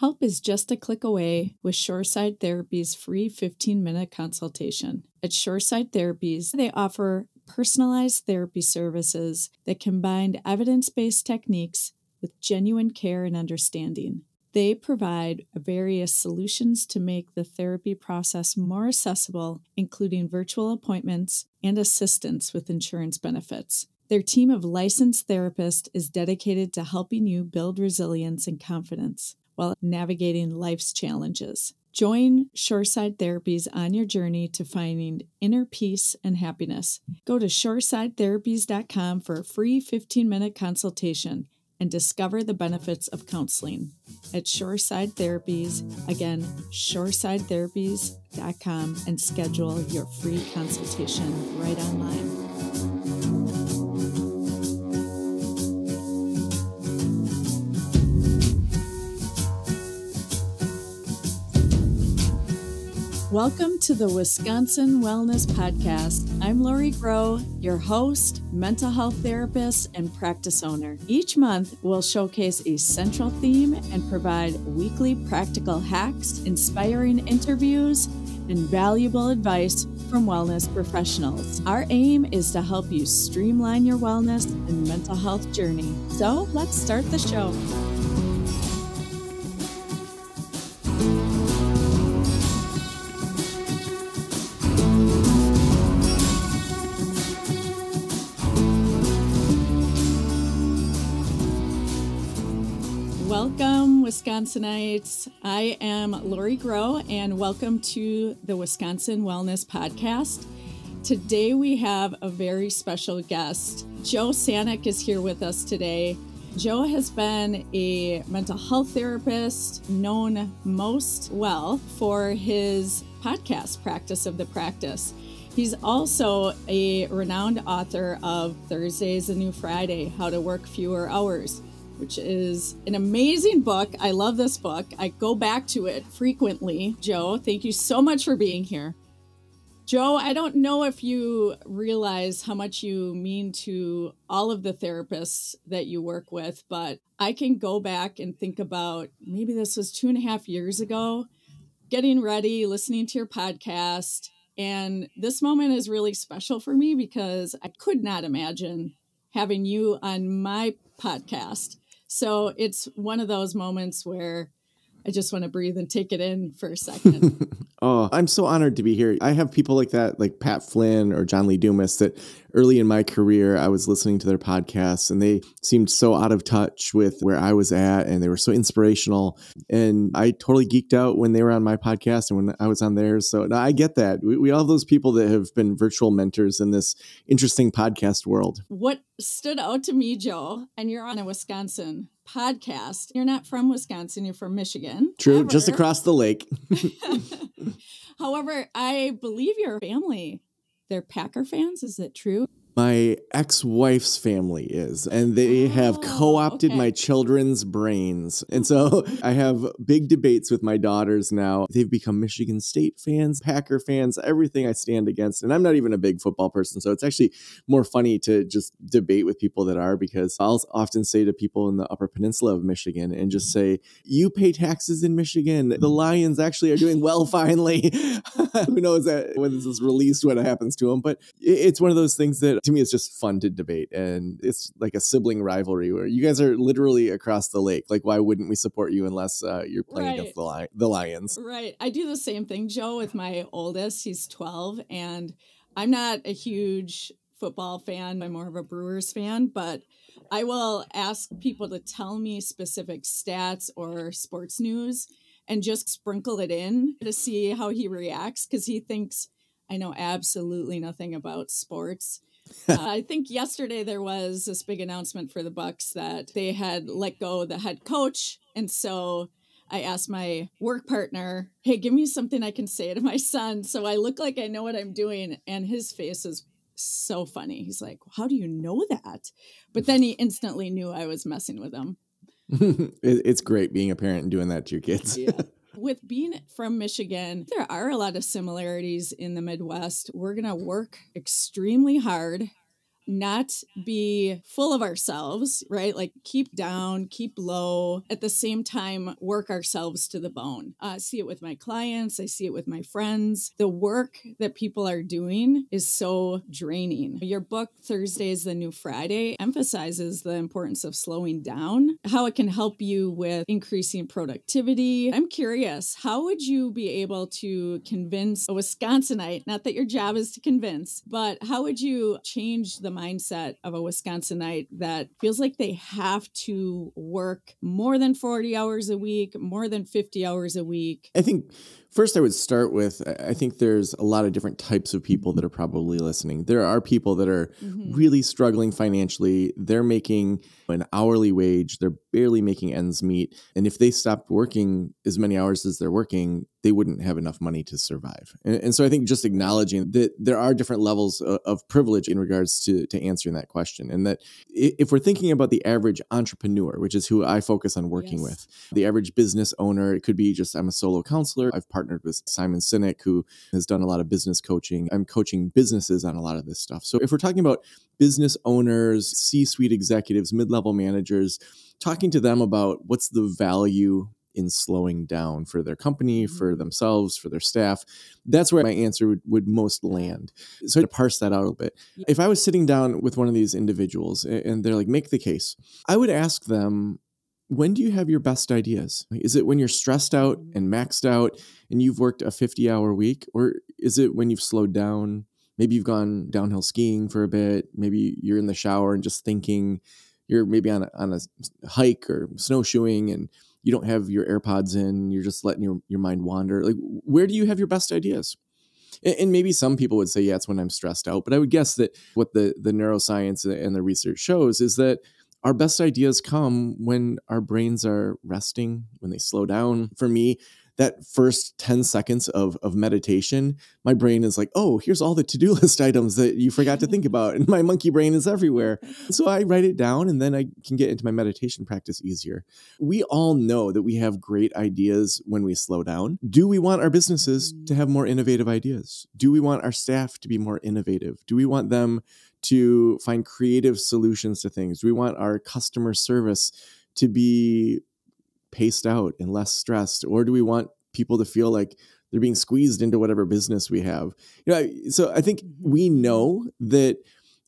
Help is just a click away with Shoreside Therapy's free 15 minute consultation. At Shoreside Therapies, they offer personalized therapy services that combine evidence based techniques with genuine care and understanding. They provide various solutions to make the therapy process more accessible, including virtual appointments and assistance with insurance benefits. Their team of licensed therapists is dedicated to helping you build resilience and confidence while navigating life's challenges. Join Shoreside Therapies on your journey to finding inner peace and happiness. Go to shoresidetherapies.com for a free 15 minute consultation and discover the benefits of counseling. At Shoreside Therapies, again, shoresidetherapies.com, and schedule your free consultation right online. Welcome to the Wisconsin Wellness Podcast. I'm Laurie Groh, your host, mental health therapist, and practice owner. Each month, we'll showcase a central theme and provide weekly practical hacks, inspiring interviews, and valuable advice from wellness professionals. Our aim is to help you streamline your wellness and mental health journey. So let's start the show. Wisconsinites. I am Laurie Groh, and welcome to the Wisconsin Wellness Podcast. Today we have a very special guest. Joe Sanok is here with us today. Joe has been a mental health therapist known most well for his podcast, Practice of the Practice. He's also a renowned author of Thursday's a New Friday How to Work Fewer Hours which is an amazing book. I love this book. I go back to it frequently. Joe, thank you so much for being here. Joe, I don't know if you realize how much you mean to all of the therapists that you work with, but I can go back and think about maybe this was two and a half years ago, getting ready, listening to your podcast. And this moment is really special for me because I could not imagine having you on my podcast. So it's one of those moments where I just want to breathe and take it in for a second. oh, I'm so honored to be here. I have people like that, like Pat Flynn or John Lee Dumas, that early in my career, I was listening to their podcasts and they seemed so out of touch with where I was at and they were so inspirational. And I totally geeked out when they were on my podcast and when I was on theirs. So I get that. We, we all have those people that have been virtual mentors in this interesting podcast world. What stood out to me, Joe, and you're on a Wisconsin podcast. You're not from Wisconsin, you're from Michigan. True, just across the lake. However, I believe your family, they're Packer fans. Is it true? My ex-wife's family is and they have Oh, co-opted okay. my children's brains. And so i have big debates with my daughters now. They've become michigan state fans packer fans everything i stand against. And i'm not even a big football person so it's actually more funny to just debate with people that are because i'll often say to people in the upper peninsula of michigan and just say you pay taxes in michigan. The lions actually are doing well finally. Who knows that when this is released what happens to them but it's one of those things that to me it's just fun to debate and it's like a sibling rivalry where you guys are literally across the lake like why wouldn't we support you unless uh, you're playing against the, li- the lions Right. I do the same thing, Joe, with my oldest. He's 12, and I'm not a huge football fan. I'm more of a Brewers fan, but I will ask people to tell me specific stats or sports news and just sprinkle it in to see how he reacts because he thinks I know absolutely nothing about sports. Uh, I think yesterday there was this big announcement for the Bucks that they had let go the head coach, and so I asked my work partner, "Hey, give me something I can say to my son so I look like I know what I'm doing." And his face is so funny. He's like, "How do you know that?" But then he instantly knew I was messing with him. it's great being a parent and doing that to your kids Yeah. With being from Michigan, there are a lot of similarities in the Midwest. We're going to work extremely hard. Not be full of ourselves, right? Like keep down, keep low, at the same time, work ourselves to the bone. Uh, I see it with my clients, I see it with my friends. The work that people are doing is so draining. Your book, Thursday is the New Friday, emphasizes the importance of slowing down, how it can help you with increasing productivity. I'm curious, how would you be able to convince a Wisconsinite, not that your job is to convince, but how would you change the mindset of a Wisconsinite that feels like they have to work more than 40 hours a week, more than 50 hours a week? I think First, I would start with I think there's a lot of different types of people that are probably listening. There are people that are mm-hmm. really struggling financially. They're making an hourly wage, they're barely making ends meet. And if they stopped working as many hours as they're working, they wouldn't have enough money to survive. And, and so I think just acknowledging that there are different levels of, of, privilege in regards to, to answering that question. And that if we're thinking about the average entrepreneur, which is who I focus on working yes. with, the average business owner, it could be just I'm a solo counselor. I've partnered with Simon Sinek, who has done a lot of business coaching. I'm coaching businesses on a lot of this stuff. So if we're talking about business owners, C suite executives, mid level managers, talking to them about what's the value in slowing down for their company, for mm-hmm. themselves, for their staff. That's where my answer would, would most land. So to parse that out a little bit. If I was sitting down with one of these individuals and they're like, make the case, I would ask them, when do you have your best ideas? Is it when you're stressed out mm-hmm. and maxed out and you've worked a 50 hour week? Or is it when you've slowed down? Maybe you've gone downhill skiing for a bit. Maybe you're in the shower and just thinking. You're maybe on a, on a hike or snowshoeing and you don't have your AirPods in. You're just letting your, your mind wander. Like, where do you have your best ideas? and maybe some people would say yeah it's when i'm stressed out but i would guess that what the the neuroscience and the research shows is that our best ideas come when our brains are resting, when they slow down. For me, that first 10 seconds of, of meditation, my brain is like, oh, here's all the to do list items that you forgot to think about. And my monkey brain is everywhere. So I write it down and then I can get into my meditation practice easier. We all know that we have great ideas when we slow down. Do we want our businesses to have more innovative ideas? Do we want our staff to be more innovative? Do we want them to find creative solutions to things? Do we want our customer service to be paced out and less stressed? Or do we want people to feel like they're being squeezed into whatever business we have? You know, so I think mm-hmm. we know that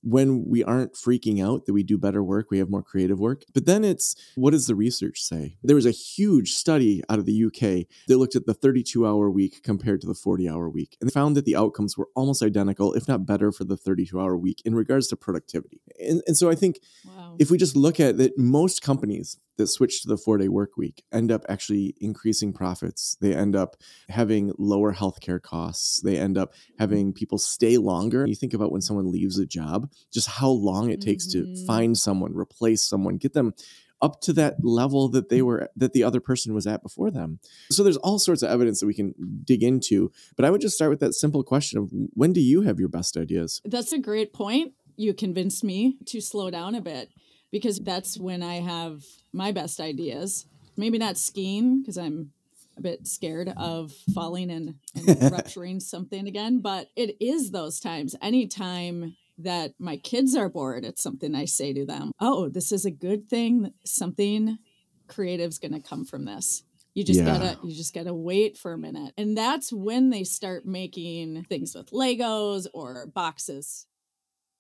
when we aren't freaking out that we do better work, we have more creative work. But then it's what does the research say? There was a huge study out of the UK that looked at the 32 hour week compared to the 40 hour week and found that the outcomes were almost identical, if not better, for the 32 hour week in regards to productivity. And, and so I think wow. if we just look at that, most companies that switch to the four day work week end up actually increasing profits. They end up having lower healthcare costs. They end up having people stay longer. You think about when someone leaves a job, just how long it takes mm-hmm. to find someone, replace someone, get them up to that level that they were that the other person was at before them. So there's all sorts of evidence that we can dig into, but I would just start with that simple question of when do you have your best ideas? That's a great point. You convinced me to slow down a bit because that's when I have my best ideas. Maybe not skiing because I'm a bit scared of falling and, and rupturing something again, but it is those times. Anytime that my kids are bored, it's something I say to them, Oh, this is a good thing. Something creative's going to come from this. You just yeah. gotta you just gotta wait for a minute. And that's when they start making things with Legos or boxes.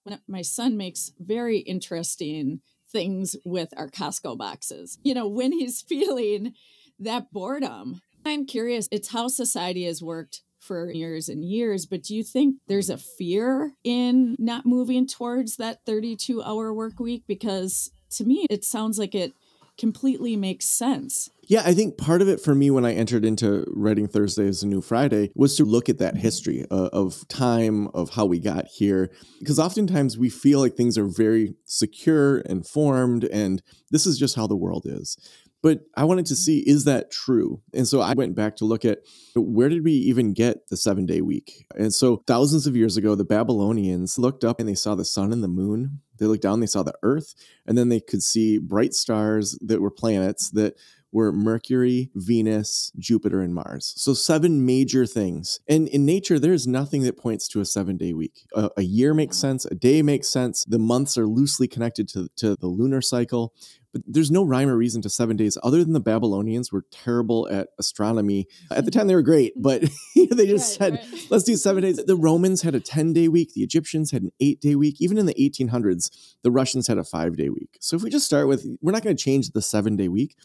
When my son makes very interesting things with our Costco boxes. You know, when he's feeling that boredom, I'm curious, it's how society has worked for years and years, but do you think there's a fear in not moving towards that 32 hour work week? Because to me, it sounds like it completely makes sense. Yeah, I think part of it for me when I entered into writing Thursday as a new Friday was to look at that history uh, of time, of how we got here. Because oftentimes we feel like things are very secure and formed, and this is just how the world is. But I wanted to mm-hmm. see is that true? And so I went back to look at where did we even get the seven day week? And so thousands of years ago, the Babylonians looked up and they saw the sun and the moon. They looked down, they saw the earth, and then they could see bright stars that were planets that were Mercury, Venus, Jupiter, and Mars. So, seven major things. And in nature, there's nothing that points to a seven day week. A, a year makes sense, a day makes sense. The months are loosely connected to, to the lunar cycle. But there's no rhyme or reason to seven days other than the Babylonians were terrible at astronomy. At the time, they were great, but they just right, said, right. let's do seven days. The Romans had a 10 day week, the Egyptians had an eight day week. Even in the 1800s, the Russians had a five day week. So if we just start with, we're not going to change the seven day week.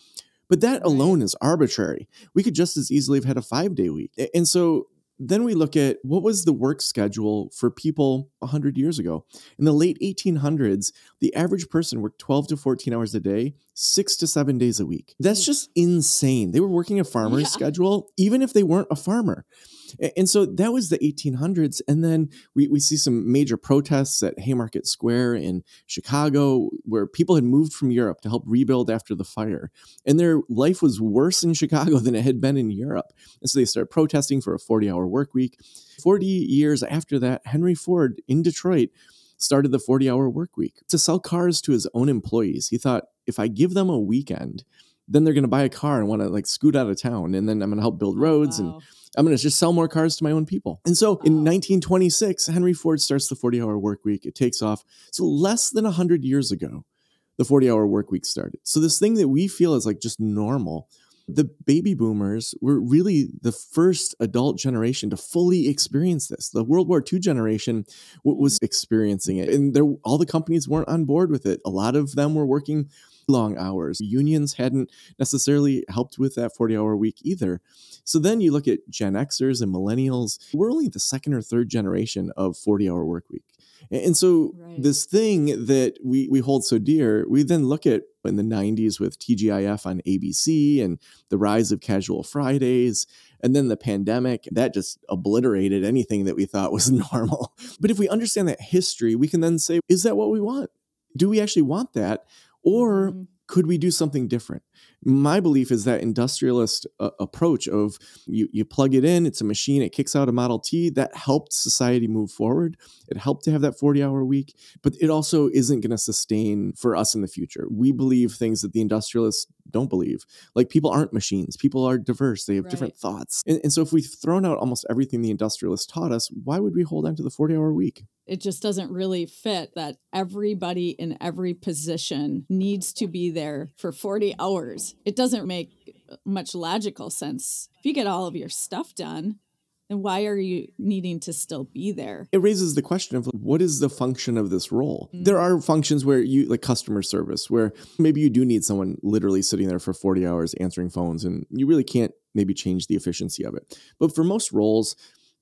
But that alone is arbitrary. We could just as easily have had a five day week. And so then we look at what was the work schedule for people 100 years ago. In the late 1800s, the average person worked 12 to 14 hours a day, six to seven days a week. That's just insane. They were working a farmer's yeah. schedule, even if they weren't a farmer. And so that was the 1800s. And then we, we see some major protests at Haymarket Square in Chicago, where people had moved from Europe to help rebuild after the fire. And their life was worse in Chicago than it had been in Europe. And so they started protesting for a 40 hour work week. 40 years after that, Henry Ford in Detroit started the 40 hour work week to sell cars to his own employees. He thought, if I give them a weekend, then they're going to buy a car and want to like scoot out of town. And then I'm going to help build roads wow. and I'm going to just sell more cars to my own people. And so in 1926, Henry Ford starts the 40 hour work week. It takes off. So less than 100 years ago, the 40 hour work week started. So this thing that we feel is like just normal. The baby boomers were really the first adult generation to fully experience this. The World War II generation was mm-hmm. experiencing it, and there, all the companies weren't on board with it. A lot of them were working long hours. Unions hadn't necessarily helped with that 40 hour week either. So then you look at Gen Xers and millennials, we're only the second or third generation of 40 hour work week. And so right. this thing that we, we hold so dear, we then look at in the 90s with TGIF on ABC and the rise of casual Fridays. And then the pandemic, that just obliterated anything that we thought was normal. But if we understand that history, we can then say, is that what we want? Do we actually want that? Or mm-hmm. could we do something different? My belief is that industrialist uh, approach of you, you plug it in, it's a machine, it kicks out a Model T, that helped society move forward. It helped to have that 40 hour week, but it also isn't going to sustain for us in the future. We believe things that the industrialists don't believe. Like people aren't machines, people are diverse, they have right. different thoughts. And, and so if we've thrown out almost everything the industrialists taught us, why would we hold on to the 40 hour week? it just doesn't really fit that everybody in every position needs to be there for 40 hours. It doesn't make much logical sense. If you get all of your stuff done, then why are you needing to still be there? It raises the question of what is the function of this role? Mm-hmm. There are functions where you, like customer service, where maybe you do need someone literally sitting there for 40 hours answering phones and you really can't maybe change the efficiency of it. But for most roles,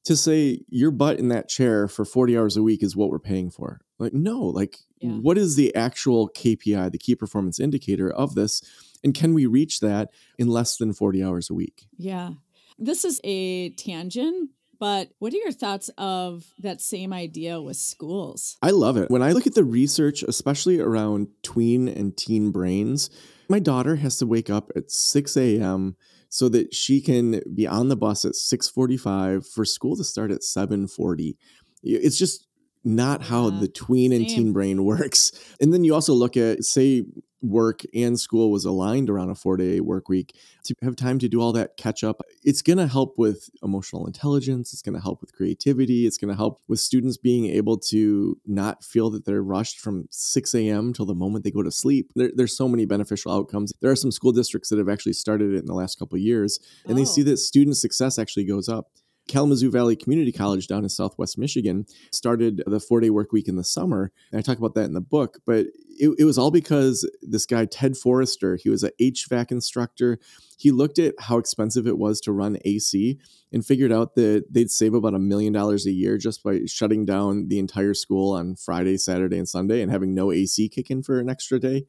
to say your butt in that chair for 40 hours a week is what we're paying for. Like, no, like, yeah. what is the actual KPI, the key performance indicator of this? And can we reach that in less than 40 hours a week? Yeah. This is a tangent, but what are your thoughts of that same idea with schools? I love it. When I look at the research, especially around tween and teen brains, my daughter has to wake up at 6 a.m so that she can be on the bus at 6:45 for school to start at 7:40. It's just not how the tween and teen brain works. And then you also look at say work and school was aligned around a four day work week to have time to do all that catch up. It's going to help with emotional intelligence. It's going to help with creativity. It's going to help with students being able to not feel that they're rushed from 6 a.m. till the moment they go to sleep. There, there's so many beneficial outcomes. There are some school districts that have actually started it in the last couple of years, and oh. they see oh. that student success actually goes up. Kalamazoo Valley Community College down in Southwest Michigan started the four day work week in the summer. And I talk about that in the book, but it, it was all because this guy, Ted Forrester, he was an HVAC instructor. He looked at how expensive it was to run AC and figured out that they'd save about a million dollars a year just by shutting down the entire school on Friday, Saturday, and Sunday and having no AC kick in for an extra day.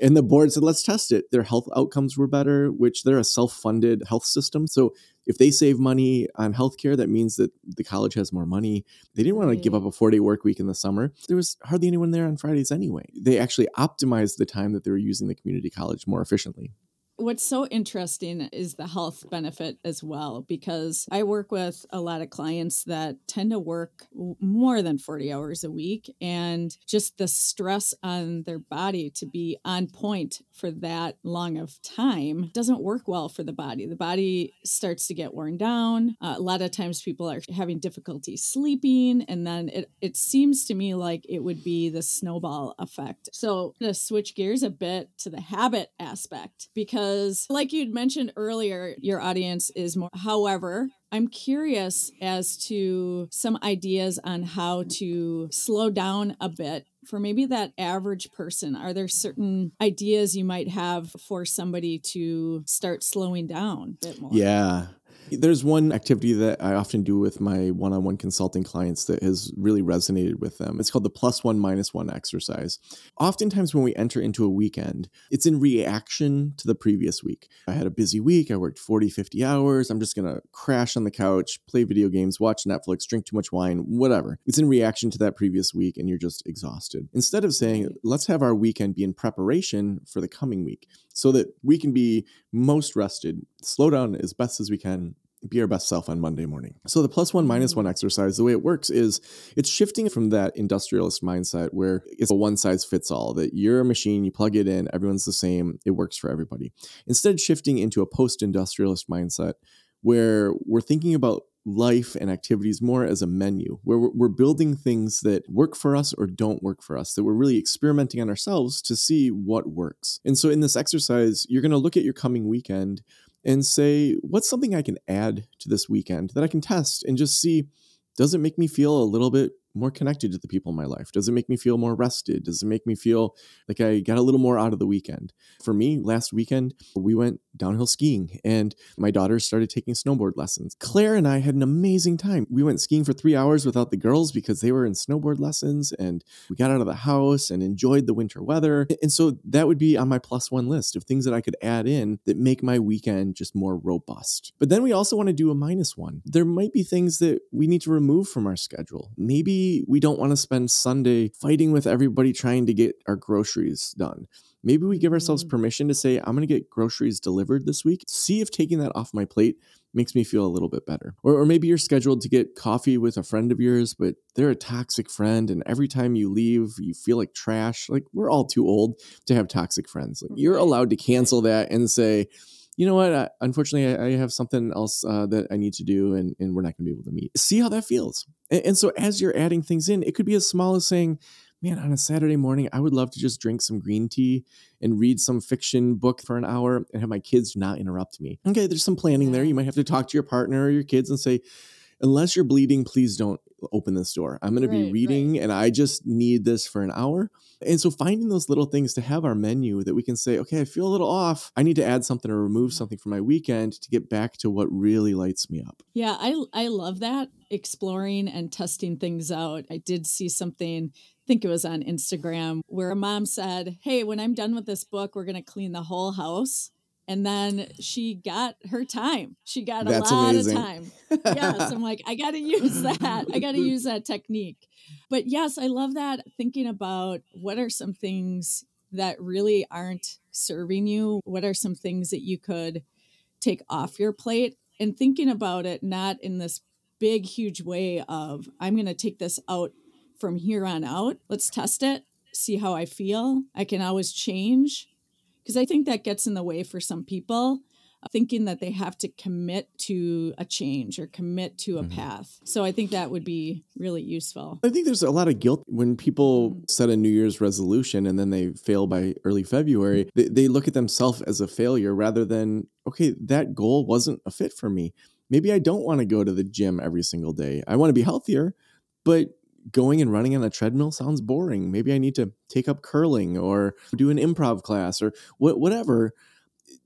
And the board said, let's test it. Their health outcomes were better, which they're a self funded health system. So if they save money on healthcare, that means that the college has more money. They didn't want to give mm-hmm. up a four day work week in the summer. There was hardly anyone there on Fridays anyway. They actually optimized the time that they were using the community college more efficiently what's so interesting is the health benefit as well, because I work with a lot of clients that tend to work more than 40 hours a week and just the stress on their body to be on point for that long of time doesn't work well for the body. The body starts to get worn down. Uh, a lot of times people are having difficulty sleeping. And then it, it seems to me like it would be the snowball effect. So to switch gears a bit to the habit aspect, because like you'd mentioned earlier, your audience is more, however, I'm curious as to some ideas on how to slow down a bit for maybe that average person. Are there certain ideas you might have for somebody to start slowing down a bit more? Yeah. There's one activity that I often do with my one on one consulting clients that has really resonated with them. It's called the plus one minus one exercise. Oftentimes, when we enter into a weekend, it's in reaction to the previous week. I had a busy week. I worked 40, 50 hours. I'm just going to crash on the couch, play video games, watch Netflix, drink too much wine, whatever. It's in reaction to that previous week, and you're just exhausted. Instead of saying, let's have our weekend be in preparation for the coming week so that we can be most rested, slow down as best as we can, be our best self on Monday morning. So the plus one minus one mm. exercise, the way it works is it's shifting from that industrialist mindset where it's a one size fits all, that you're a machine, you plug it in, everyone's the same, it works for everybody. Instead, shifting into a post industrialist mindset where we're thinking about life and activities more as a menu, where we're building things that work for us or don't work for us, that we're really experimenting on ourselves to see what works. And so in this exercise, you're going to look at your coming weekend and say, what's something I can add to this weekend that I can test and just see, does it make me feel a little bit more connected to the people in my life? Does it make me feel more rested? Does it make me feel like I got a little more out of the weekend? For me, last weekend, we went downhill skiing and my daughter started taking snowboard lessons. Claire and I had an amazing time. We went skiing for three hours without the girls because they were in snowboard lessons and we got out of the house and enjoyed the winter weather. And so that would be on my plus one list of things that I could add in that make my weekend just more robust. But then we also want to do a minus one. There might be things that we need to remove from our schedule. Maybe we don't want to spend Sunday fighting with everybody trying to get our groceries done. Maybe we give ourselves mm. permission to say, I'm going to get groceries delivered this week. See if taking that off my plate makes me feel a little bit better. Or, or, maybe you're scheduled to get coffee with a friend of yours, but they're a toxic friend. And every time you leave, you feel like trash. Like we're all too old to have toxic friends. Like you're allowed to cancel that and say, you know what? I, unfortunately, I, I, have something else uh, that I need to do, and, and we're not going to be able to meet. See how that feels. And, and so, as you're adding things in, it could be as small as saying, man, on a Saturday morning, I would love to just drink some green tea and read some fiction book for an hour and have my kids not interrupt me. Okay, there's some planning there. You might have to talk to your partner or your kids and say, unless you're bleeding, please don't open this door. I'm going right, to be reading right. and I just need this for an hour. And so finding those little things to have our menu that we can say, okay, I feel a little off. I need to add something or remove something from my weekend to get back to what really lights me up. Yeah, I I love that exploring and testing things out. I did see something I think it was on Instagram where a mom said, "Hey, when I'm done with this book, we're going to clean the whole house." And then she got her time. She got a That's lot amazing. of time. yes, I'm like, I got to use that. I got to use that technique. But yes, I love that thinking about what are some things that really aren't serving you? What are some things that you could take off your plate? And thinking about it not in this big, huge way of, I'm going to take this out from here on out. Let's test it, see how I feel. I can always change because I think that gets in the way for some people thinking that they have to commit to a change or commit to a mm-hmm. path. So I think that would be really useful. I think there's a lot of guilt when people mm-hmm. set a New Year's resolution and then they fail by early February. They, they look at themselves as a failure rather than, okay, that goal wasn't a fit for me. Maybe I don't want to go to the gym every single day. I want to be healthier, but going and running on a treadmill sounds boring. Maybe I need to take up curling or do an improv class or wh- whatever.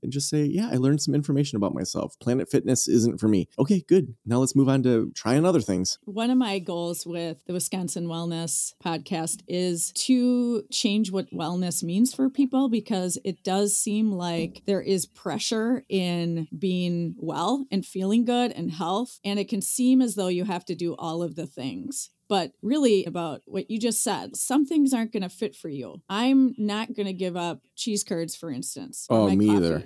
And just say, yeah, I learned some information about myself. Planet Fitness isn't for me. Okay, good. Now let's move on to trying other things. One of my goals with the Wisconsin Wellness podcast is to change what wellness means for people because it does seem like there is pressure in being well and feeling good and health. And it can seem as though you have to do all of the things but really about what you just said. Some things aren't going to fit for you. I'm not going to give up cheese curds, for instance. Oh, me coffee. either.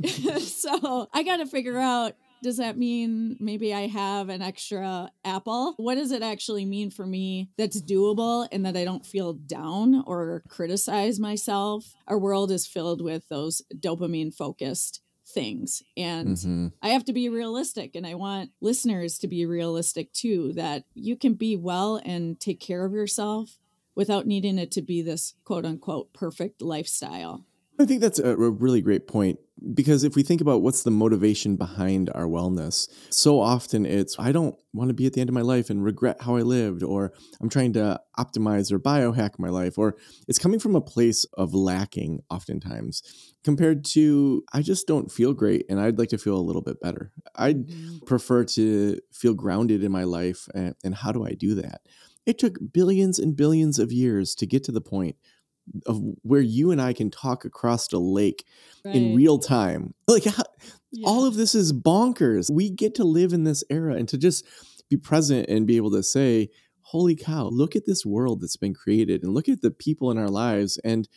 so I got to figure out Does that mean maybe I have an extra apple? What does it actually mean for me that's doable and that I don't feel down or criticize myself? Our world is filled with those dopamine focused things. And mm-hmm. I have to be realistic. And I want listeners to be realistic too that you can be well and take care of yourself without needing it to be this quote unquote perfect lifestyle. I think that's a really great point because if we think about what's the motivation behind our wellness, so often it's I don't want to be at the end of my life and regret how I lived, or I'm trying to optimize or biohack my life, or it's coming from a place of lacking oftentimes compared to I just don't feel great and I'd like to feel a little bit better. I'd mm-hmm. prefer to feel grounded in my life. And, and how do I do that? It took billions and billions of years to get to the point of where you and I can talk across a lake right. in real time. Like how, yeah. all of this is bonkers. We get to live in this era and to just be present and be able to say, "Holy cow, look at this world that's been created and look at the people in our lives and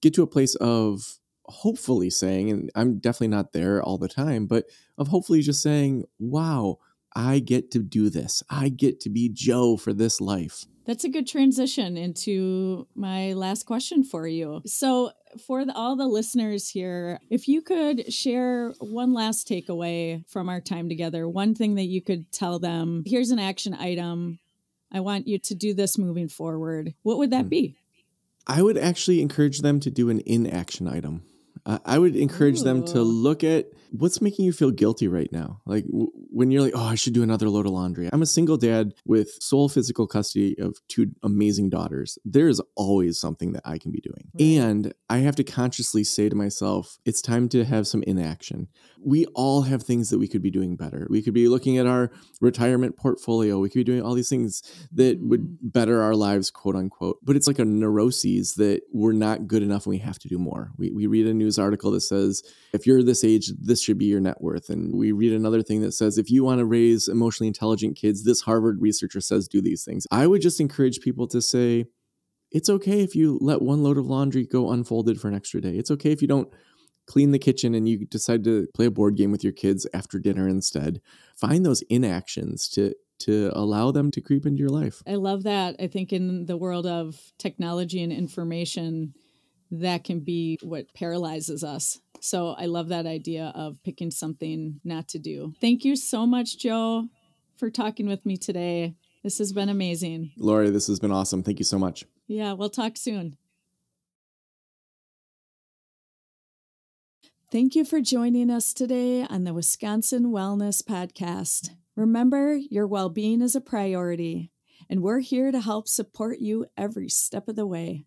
get to a place of hopefully saying and I'm definitely not there all the time, but of hopefully just saying, "Wow, I get to do this. I get to be Joe for this life." That's a good transition into my last question for you. So, for the, all the listeners here, if you could share one last takeaway from our time together, one thing that you could tell them, here's an action item. I want you to do this moving forward. What would that hmm. be? I would actually encourage them to do an inaction item. Uh, I would encourage Ooh. them to look at what's making you feel guilty right now. Like w- when you're like, oh, I should do another load of laundry. I'm a single dad with sole physical custody of two amazing daughters. There is always something that I can be doing. Right. And I have to consciously say to myself, it's time to have some inaction. We all have things that we could be doing better. We could be looking at our retirement portfolio. We could be doing all these things that mm. would better our lives, quote unquote. But it's like a neuroses that we're not good enough and we have to do more. We, we read a news article that says, if you're this age, this should be your net worth. And we read another thing that says, if you want to raise emotionally intelligent kids, this Harvard researcher says do these things. I would just encourage people to say, it's okay if you let one load of laundry go unfolded for an extra day. It's okay if you don't clean the kitchen and you decide to play a board game with your kids after dinner instead. Find those inactions to to allow them to creep into your life. I love that. I think in the world of technology and information, that can be what paralyzes us. So I love that idea of picking something not to do. Thank you so much, Joe, for talking with me today. This has been amazing. Laurie, this has been awesome. Thank you so much. Yeah, we'll talk soon. Thank you for joining us today on the Wisconsin Wellness Podcast. Remember, your well being is a priority, and we're here to help support you every step of the way.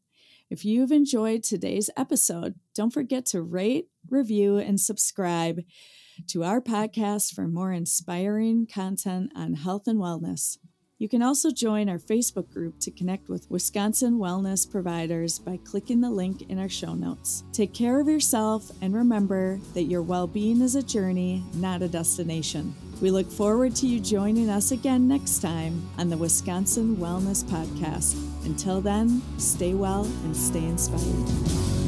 If you've enjoyed today's episode, don't forget to rate, review, and subscribe to our podcast for more inspiring content on health and wellness. You can also join our Facebook group to connect with Wisconsin wellness providers by clicking the link in our show notes. Take care of yourself and remember that your well being is a journey, not a destination. We look forward to you joining us again next time on the Wisconsin Wellness Podcast. Until then, stay well and stay inspired.